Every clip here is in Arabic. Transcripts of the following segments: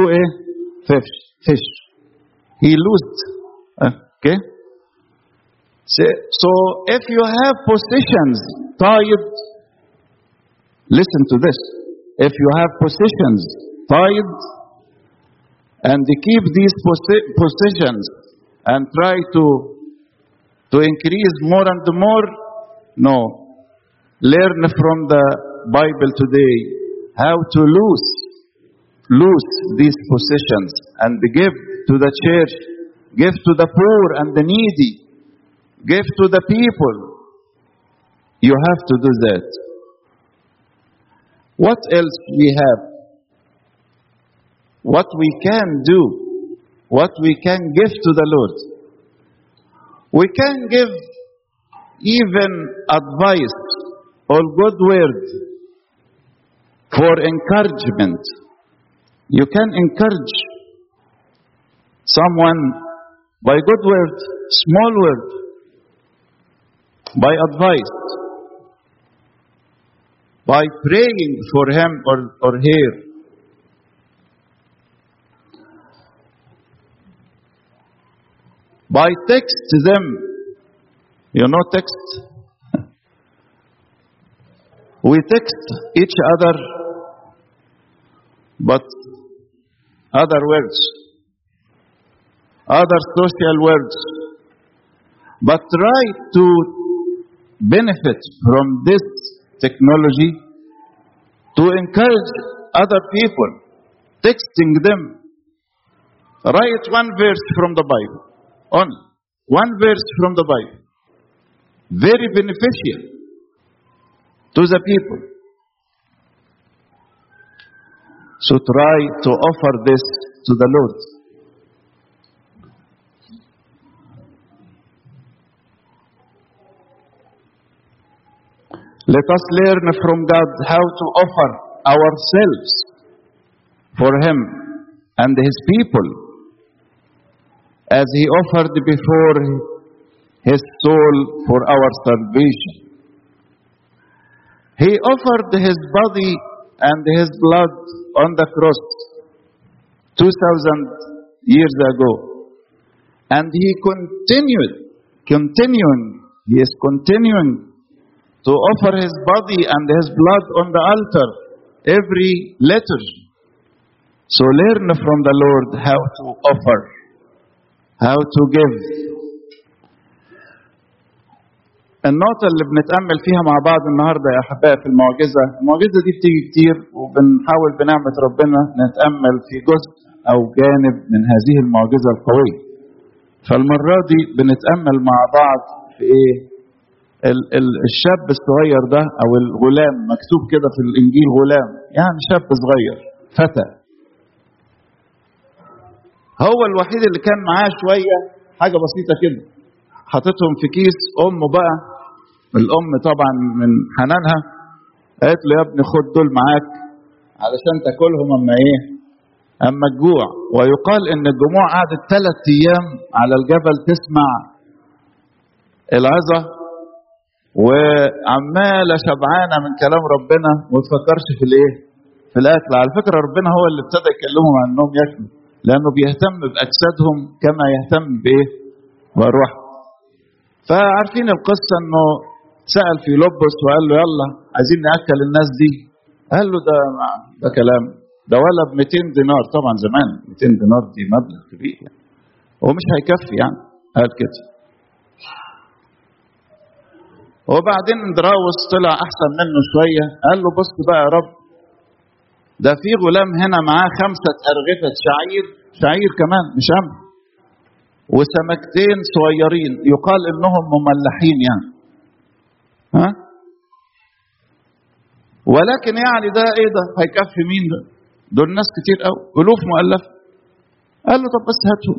to a fish. He lost. Eh, okay? So if you have positions, tied, listen to this. If you have positions, tied, and keep these positions and try to to increase more and more, no. Learn from the Bible today how to lose lose these possessions and give to the church give to the poor and the needy give to the people. You have to do that. What else we have? What we can do what we can give to the lord. We can give even advice or good word for encouragement you can encourage someone by good word small word by advice by praying for him or, or her. By text them. You know text? We text each other but other words other social words. But try to benefit from this technology to encourage other people texting them. Write one verse from the bible. Only one verse from the bible. Very beneficial to the people so try to offer this to the lord let us learn from god how to offer ourselves for him and his people as he offered before his soul for our salvation. He offered his body and his blood on the cross 2000 years ago. And he continued, continuing, he is continuing to offer his body and his blood on the altar every letter. So learn from the Lord how to offer how to give النقطة اللي بنتأمل فيها مع بعض النهاردة يا أحبائي في المعجزة، المعجزة دي بتيجي كتير وبنحاول بنعمة ربنا نتأمل في جزء أو جانب من هذه المعجزة القوية. فالمرة دي بنتأمل مع بعض في إيه؟ ال- ال- الشاب الصغير ده أو الغلام مكتوب كده في الإنجيل غلام، يعني شاب صغير فتى هو الوحيد اللي كان معاه شوية حاجة بسيطة كده حاططهم في كيس أمه بقى الأم طبعا من حنانها قالت له يا ابني خد دول معاك علشان تاكلهم أما إيه؟ أما الجوع. ويقال إن الجموع قعدت ثلاث أيام على الجبل تسمع العظة وعمالة شبعانة من كلام ربنا وما تفكرش في الإيه؟ في الأكل. على فكرة ربنا هو اللي ابتدى يكلمهم عن إنهم ياكلوا لأنه بيهتم بأجسادهم كما يهتم بإيه؟ بارواحهم فعارفين القصة إنه سأل في لبس وقال له يلا عايزين ناكل الناس دي. قال له ده ده كلام. ده ولا ب 200 دينار. طبعا زمان 200 دينار دي مبلغ كبير يعني. هو مش هيكفي يعني. قال كده. وبعدين دراوس طلع أحسن منه شوية. قال له بص بقى يا رب ده في غلام هنا معاه خمسة أرغفة شعير شعير كمان مش أمر وسمكتين صغيرين يقال إنهم مملحين يعني. ها؟ ولكن يعني ده إيه ده؟ هيكفي مين ده؟ دول ناس كتير أوي ألوف مؤلفة قال له طب بس هاتوا.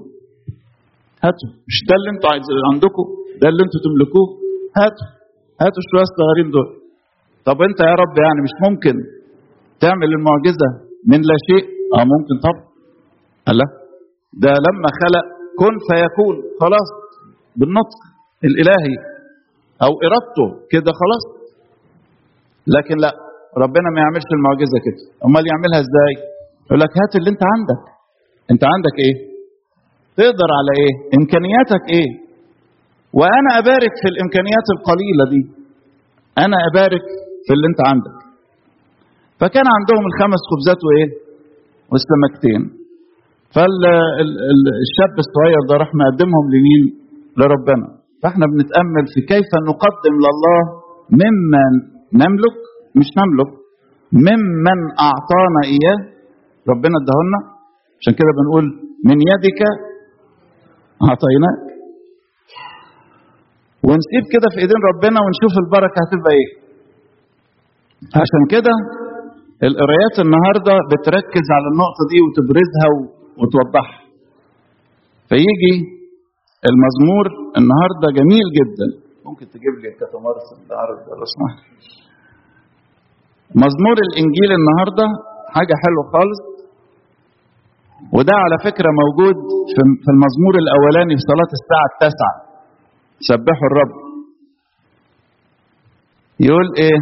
هاتوا. مش ده اللي أنتوا عايز عندكم؟ ده اللي أنتوا تملكوه؟ هاتوا. هاتوا شوية الصغيرين دول. طب انت يا رب يعني مش ممكن تعمل المعجزة من لا شيء؟ آه ممكن طبعا الله ده لما خلق كن فيكون. خلاص. بالنطق الإلهي. أو إرادته. كده خلاص. لكن لا ربنا ما يعملش المعجزة كده. أمال يعملها إزاي؟ يقول لك هات اللي أنت عندك. أنت عندك إيه؟ تقدر على إيه؟ إمكانياتك إيه؟ وأنا أبارك في الإمكانيات القليلة دي. أنا أبارك في اللي أنت عندك. فكان عندهم الخمس خبزات وإيه؟ والسمكتين. فالشاب الصغير ده راح مقدمهم لمين؟ لربنا. فاحنا بنتأمل في كيف نقدم لله ممن نملك مش نملك ممن أعطانا إياه. ربنا اداهولنا عشان كده بنقول من يدك أعطيناك. ونسيب كده في إيدين ربنا ونشوف البركة هتبقى إيه. عشان كده القرايات النهارده بتركز على النقطة دي وتبرزها وتوضحها. فيجي المزمور النهارده جميل جدا. ممكن تجيب لي كتمارس العرض لو سمحت. مزمور الإنجيل النهارده حاجة حلوة خالص. وده على فكرة موجود في المزمور الأولاني في صلاة الساعة التاسعة. سبحوا الرب. يقول إيه؟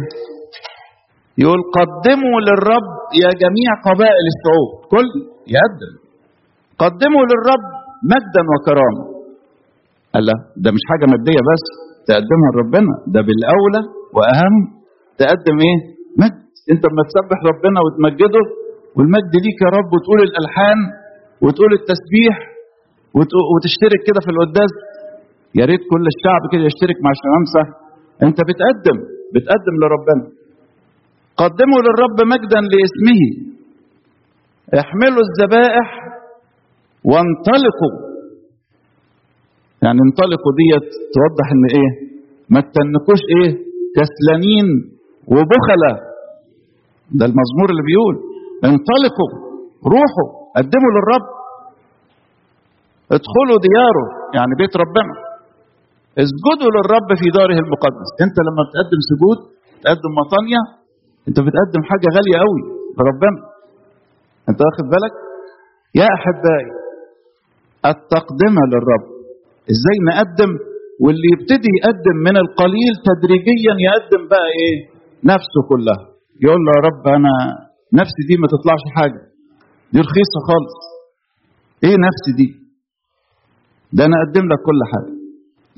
يقول قدموا للرب يا جميع قبائل الشعوب. كل يقدم قدموا للرب مجدا وكرامة. قال لا ده مش حاجة مادية بس تقدمها لربنا ده بالأولى وأهم تقدم إيه؟ مجد. أنت لما تسبح ربنا وتمجده والمجد ليك يا رب وتقول الألحان وتقول التسبيح وتشترك كده في القداس. يا ريت كل الشعب كده يشترك مع الشمامسة. أنت بتقدم بتقدم لربنا. قدموا للرب مجدا لاسمه. احملوا الذبائح وانطلقوا. يعني انطلقوا ديت توضح إن إيه؟ ما تتنكوش إيه؟ كسلانين وبخلة. ده المزمور اللي بيقول. انطلقوا روحوا قدموا للرب. ادخلوا دياره يعني بيت ربنا. اسجدوا للرب في داره المقدس. انت لما بتقدم سجود تقدم مطانية انت بتقدم حاجة غالية قوي لربنا انت واخد بالك؟ يا أحبائي التقدمة للرب إزاي نقدم واللي يبتدي يقدم من القليل تدريجيا يقدم بقى إيه؟ نفسه كلها. يقول له يا رب أنا نفسي دي ما تطلعش حاجة. دي رخيصة خالص. إيه نفسي دي؟ ده أنا أقدم لك كل حاجة.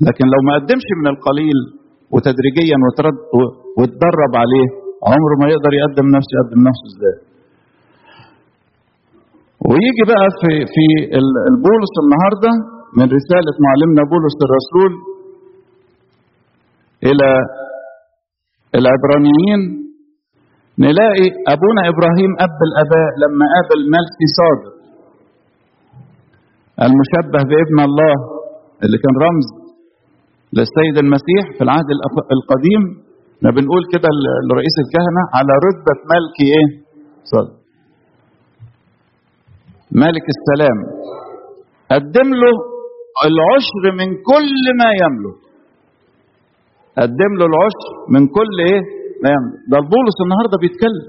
لكن لو ما قدمش من القليل وتدريجيا وترد وتدرب عليه عمره ما يقدر يقدم نفسه يقدم نفسه إزاي؟ ويجي بقى في في البولس النهارده من رسالة معلمنا بولس الرسول إلى العبرانيين نلاقي أبونا إبراهيم أب الآباء لما قابل ملكي صادق المشبه بابن الله اللي كان رمز للسيد المسيح في العهد القديم. إحنا بنقول كده لرئيس الكهنة على رتبة ملكي إيه؟ صادق. ملك السلام. قدم له العشر من كل ما يملك. قدم له العشر من كل إيه؟ ما يملك. ده البولس النهارده بيتكلم.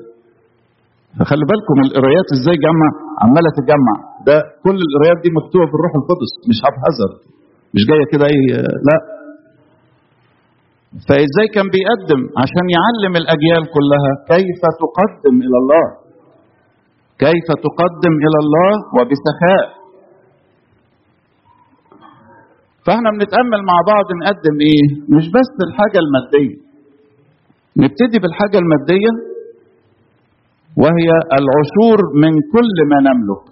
فخلي بالكم القرايات إزاي جمع؟ عمالة تجمع. ده كل القرايات دي مكتوبة في الروح القدس مش هبهزر مش جاية كده اي لا. فإزاي كان بيقدم؟ عشان يعلم الأجيال كلها. كيف تقدم إلى الله؟ كيف تقدم إلى الله؟ وبسخاء. فاحنا بنتأمل مع بعض نقدم إيه؟ مش بس الحاجة المادية. نبتدي بالحاجة المادية وهي العشور من كل ما نملك.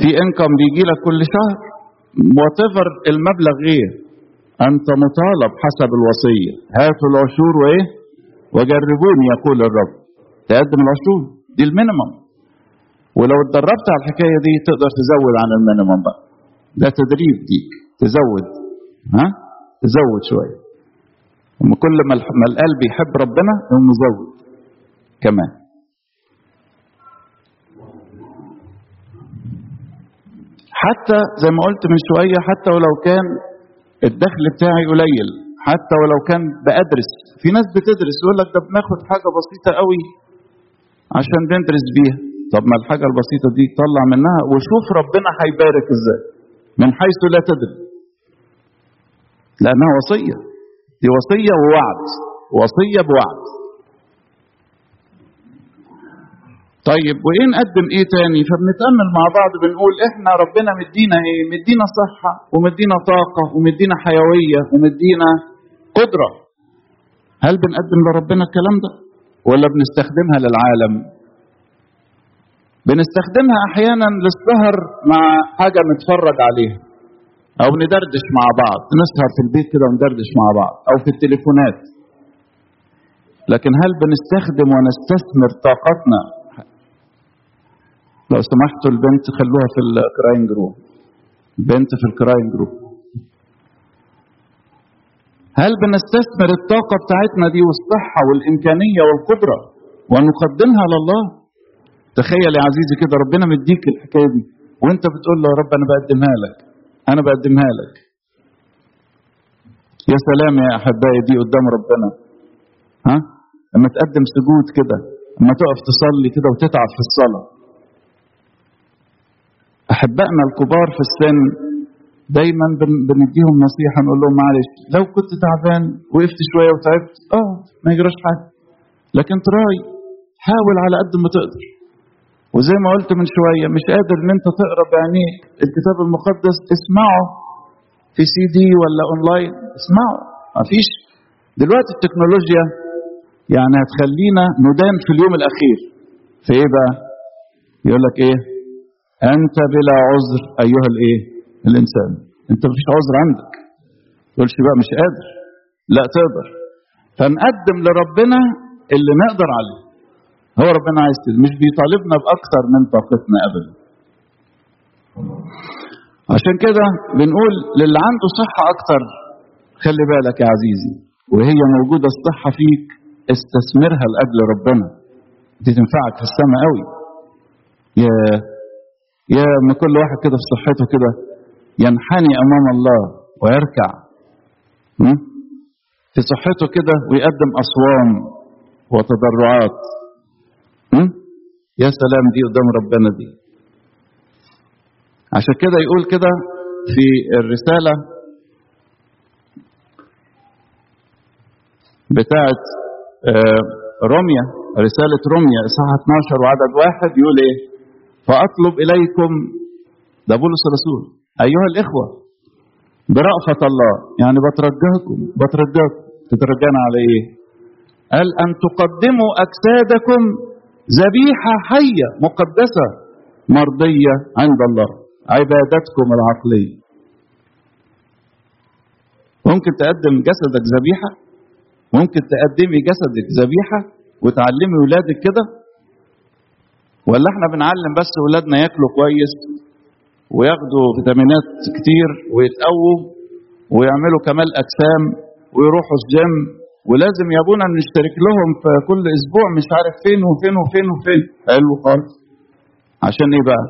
في انكم بيجي لك كل شهر. واتيفر المبلغ إيه أنت مطالب حسب الوصية. هاتوا العشور وإيه؟ وجربوني يقول الرب. تقدم العشور. دي ال minimum. ولو اتدربت على الحكاية دي تقدر تزود عن ال minimum بقى. ده تدريب ديك تزود ها؟ تزود وما كل ما القلب يحب ربنا يقوم مزود كمان. حتى زي ما قلت من شوية حتى ولو كان الدخل بتاعي قليل حتى ولو كان بأدرس. في ناس بتدرس يقول لك ده بناخد حاجة بسيطة قوي عشان بندرس بيها. طب ما الحاجة البسيطة دي طلع منها وشوف ربنا هيبارك إزاي. من حيث لا تدري. لأنها وصية. دي وصية ووعد. وصية بوعد. طيب وإيه نقدم إيه تاني؟ فبنتأمل مع بعض بنقول إحنا ربنا مدينا إيه؟ مدينا صحة ومدينا طاقة ومدينا حيوية ومدينا قدرة. هل بنقدم لربنا الكلام ده؟ ولا بنستخدمها للعالم؟ بنستخدمها أحيانا للسهر مع حاجة نتفرج عليها. أو ندردش مع بعض. نسهر في البيت كده وندردش مع بعض. أو في التليفونات. لكن هل بنستخدم ونستثمر طاقتنا؟ لو سمحتوا البنت خلوها في الكراين جروب بنت في الكراين جروب هل بنستثمر الطاقة بتاعتنا دي والصحة والإمكانية والقدرة ونقدمها لله؟ تخيل يا عزيزي كده ربنا مديك الحكاية دي. وانت بتقول له يا رب أنا بقدمها لك أنا بقدمها لك. يا سلام يا أحبائي دي قدام ربنا. ها؟ لما تقدم سجود كده لما تقف تصلي كده وتتعب في الصلاة. أحبائنا الكبار في السن دايما بنديهم نصيحة نقول لهم معلش لو كنت تعبان وقفت شوية وتعبت آه ما يجراش حاجة. لكن try حاول على قد ما تقدر. وزي ما قلت من شوية مش قادر إن أنت تقرأ بعينيك الكتاب المقدس اسمعه في سي دي ولا اونلاين اسمعه مفيش دلوقتي التكنولوجيا يعني هتخلينا ندان في اليوم الأخير. في إيه بقى؟ يقول لك إيه؟ أنت بلا عذر أيها الإيه؟ الإنسان. أنت مفيش عذر عندك. تقولش بقى مش قادر. لا تقدر. فنقدم لربنا اللي نقدر عليه. هو ربنا عايز كده مش بيطالبنا بأكثر من طاقتنا ابدا. عشان كده بنقول للي عنده صحة أكتر خلي بالك يا عزيزي وهي موجودة الصحة فيك استثمرها لأجل ربنا. دي تنفعك في السماء قوي يا يا ما كل واحد كده في صحته كده ينحني أمام الله ويركع? في صحته كده ويقدم أصوام وتضرعات? يا سلام دي قدام ربنا دي عشان كده يقول كده في الرسالة بتاعت روميا رسالة روميا إصحاح 12 وعدد واحد يقول إيه؟ فأطلب إليكم ده بولس الرسول أيها الإخوة برأفة الله يعني بترجاكم بترجاكم تترجانا على إيه؟ قال أن تقدموا أجسادكم ذبيحة حية مقدسة مرضية عند الله. عبادتكم العقلية. ممكن تقدم جسدك ذبيحة؟ ممكن تقدمي جسدك ذبيحة وتعلمي ولادك كده؟ ولا إحنا بنعلم بس ولادنا ياكلوا كويس وياخدوا فيتامينات كتير ويتقووا ويعملوا كمال أجسام ويروحوا الجيم؟ ولازم يا ابونا نشترك لهم في كل أسبوع مش عارف فين وفين وفين وفين. حلو خالص. عشان إيه بقى؟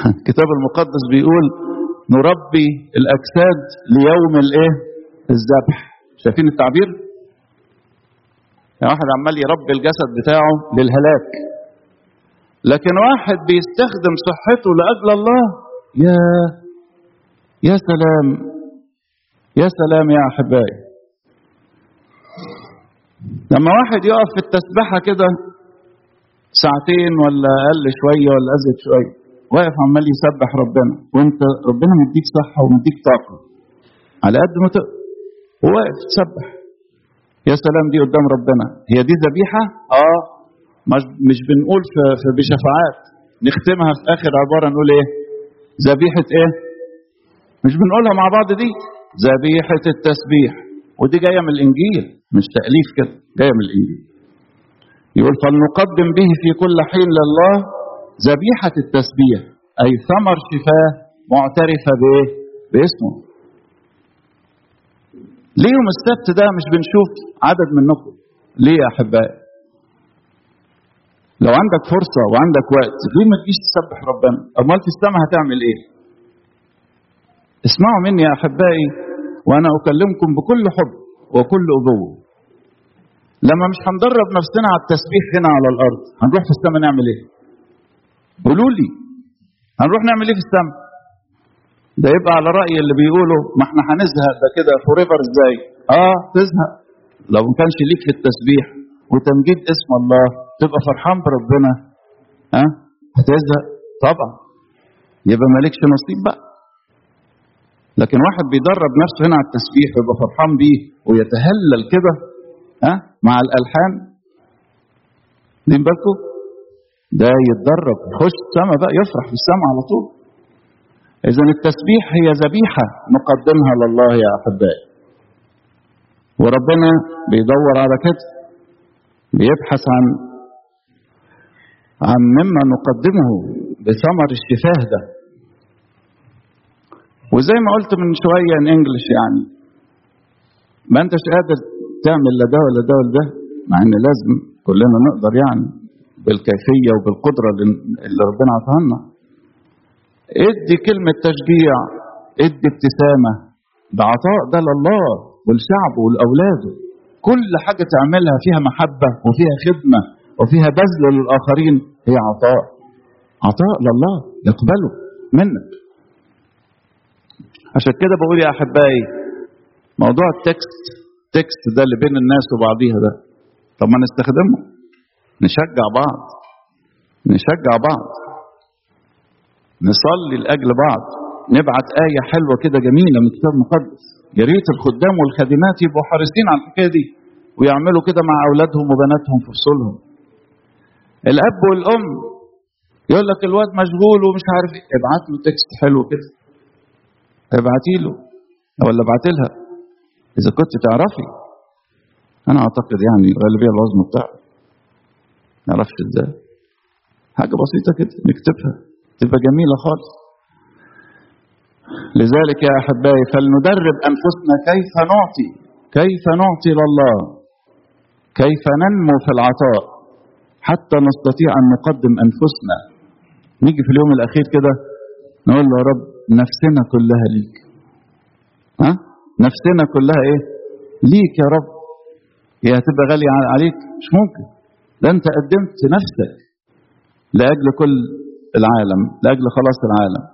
الكتاب المقدس بيقول نربي الأجساد ليوم الإيه؟ الذبح. شايفين التعبير؟ يعني واحد عمال يربي الجسد بتاعه للهلاك. لكن واحد بيستخدم صحته لأجل الله يا يا سلام. يا سلام يا أحبائي. لما واحد يقف في التسبحة كده ساعتين ولا أقل شوية ولا أزيد شوية واقف عمال يسبح ربنا وأنت ربنا مديك صحة ومديك طاقة على قد ما تقدر وواقف تسبح. يا سلام دي قدام ربنا. هي دي ذبيحة؟ آه. مش بنقول في, في بشفاعات. نختمها في آخر عبارة نقول إيه؟ ذبيحة إيه؟ مش بنقولها مع بعض دي. ذبيحة التسبيح. ودي جاية من الإنجيل مش تأليف كده جاية من الإنجيل يقول فلنقدم به في كل حين لله ذبيحة التسبيح أي ثمر شفاه معترفة بإيه؟ باسمه. ليه يوم السبت ده مش بنشوف عدد منكم؟ ليه يا أحبائي؟ لو عندك فرصة وعندك وقت ليه ما تجيش تسبح ربنا؟ أمال في السماء هتعمل إيه؟ اسمعوا مني يا أحبائي وأنا أكلمكم بكل حب وكل أبوة. لما مش هندرب نفسنا على التسبيح هنا على الأرض هنروح في السماء نعمل إيه؟ قولوا لي هنروح نعمل إيه في السماء؟ ده يبقى على رأي اللي بيقولوا ما إحنا هنزهق ده كده forever إزاي؟ آه تزهق. لو ما كانش ليك في التسبيح وتمجيد اسم الله تبقى فرحان بربنا. ها هتزهق. طبعا. يبقى مالكش نصيب بقى. لكن واحد بيدرب نفسه هنا على التسبيح ويبقى فرحان بيه ويتهلل كده ها مع الألحان. دين بالكم؟ ده يتدرب يخش السما بقى يفرح في السما على طول. اذا التسبيح هي ذبيحة نقدمها لله يا أحبائي. وربنا بيدور على كده بيبحث عن عن مما نقدمه بثمر الشفاه ده. وزي ما قلت من شوية ان انجلش يعني. ما انتش قادر تعمل لا ده ولا ده ولا ده مع إن لازم كلنا نقدر يعني بالكيفية وبالقدرة اللي ربنا عطاها لنا ادي كلمة تشجيع ادي ابتسامة ده عطاء ده لله والشعب ولاولاده كل حاجة تعملها فيها محبة وفيها خدمة وفيها بذل للآخرين هي عطاء. عطاء لله يقبله منك. عشان كده بقول يا أحبائي موضوع التكست تكست ده اللي بين الناس وبعضيها ده طب ما نستخدمه؟ نشجع بعض نشجع بعض نصلي لأجل بعض نبعت آية حلوة كده جميلة من الكتاب المقدس. يا ريت الخدام والخادمات يبقوا حريصين على الحكاية دي ويعملوا كده مع أولادهم وبناتهم في فصولهم. الأب والأم يقول لك الواد مشغول ومش عارف إيه. ابعت له تكست حلو كده. ابعتي له. ولا ابعتي لها. إذا كنت تعرفي. أنا أعتقد يعني الغالبية العظمى بتاعها ما نعرفش إزاي. حاجة بسيطة كده نكتبها. تبقى جميلة خالص. لذلك يا أحبائي فلندرب أنفسنا كيف نعطي. كيف نعطي لله. كيف ننمو في العطاء. حتى نستطيع أن نقدم أنفسنا. نيجي في اليوم الأخير كده نقول له يا رب نفسنا كلها ليك. ها؟ نفسنا كلها إيه؟ ليك يا رب. هي هتبقى غالية عليك؟ مش ممكن. ده أنت قدمت نفسك لأجل كل العالم لأجل خلاص العالم.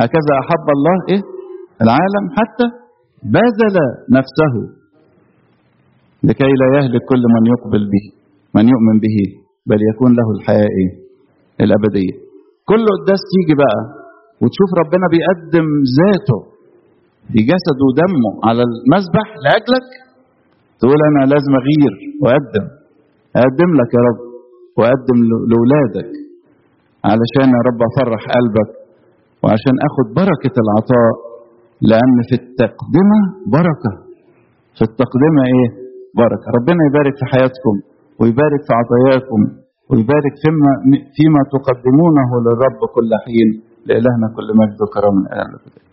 هكذا أحب الله إيه؟ العالم حتى بذل نفسه لكي لا يهلك كل من يقبل به من يؤمن به بل يكون له الحياة إيه الأبدية. كل قداس تيجي بقى. وتشوف ربنا بيقدم ذاته في جسده ودمه على المذبح لأجلك تقول أنا لازم أغير وأقدم. أقدم لك يا رب وأقدم لأولادك علشان يا رب أفرح قلبك وعشان أخد بركة العطاء لأن في التقدمة بركة. في التقدمة إيه؟ بركة. ربنا يبارك في حياتكم ويبارك في عطاياكم. ويبارك فيما فيما تقدمونه للرب كل حين لإلهنا كل مجد وكرم الآن وليسوع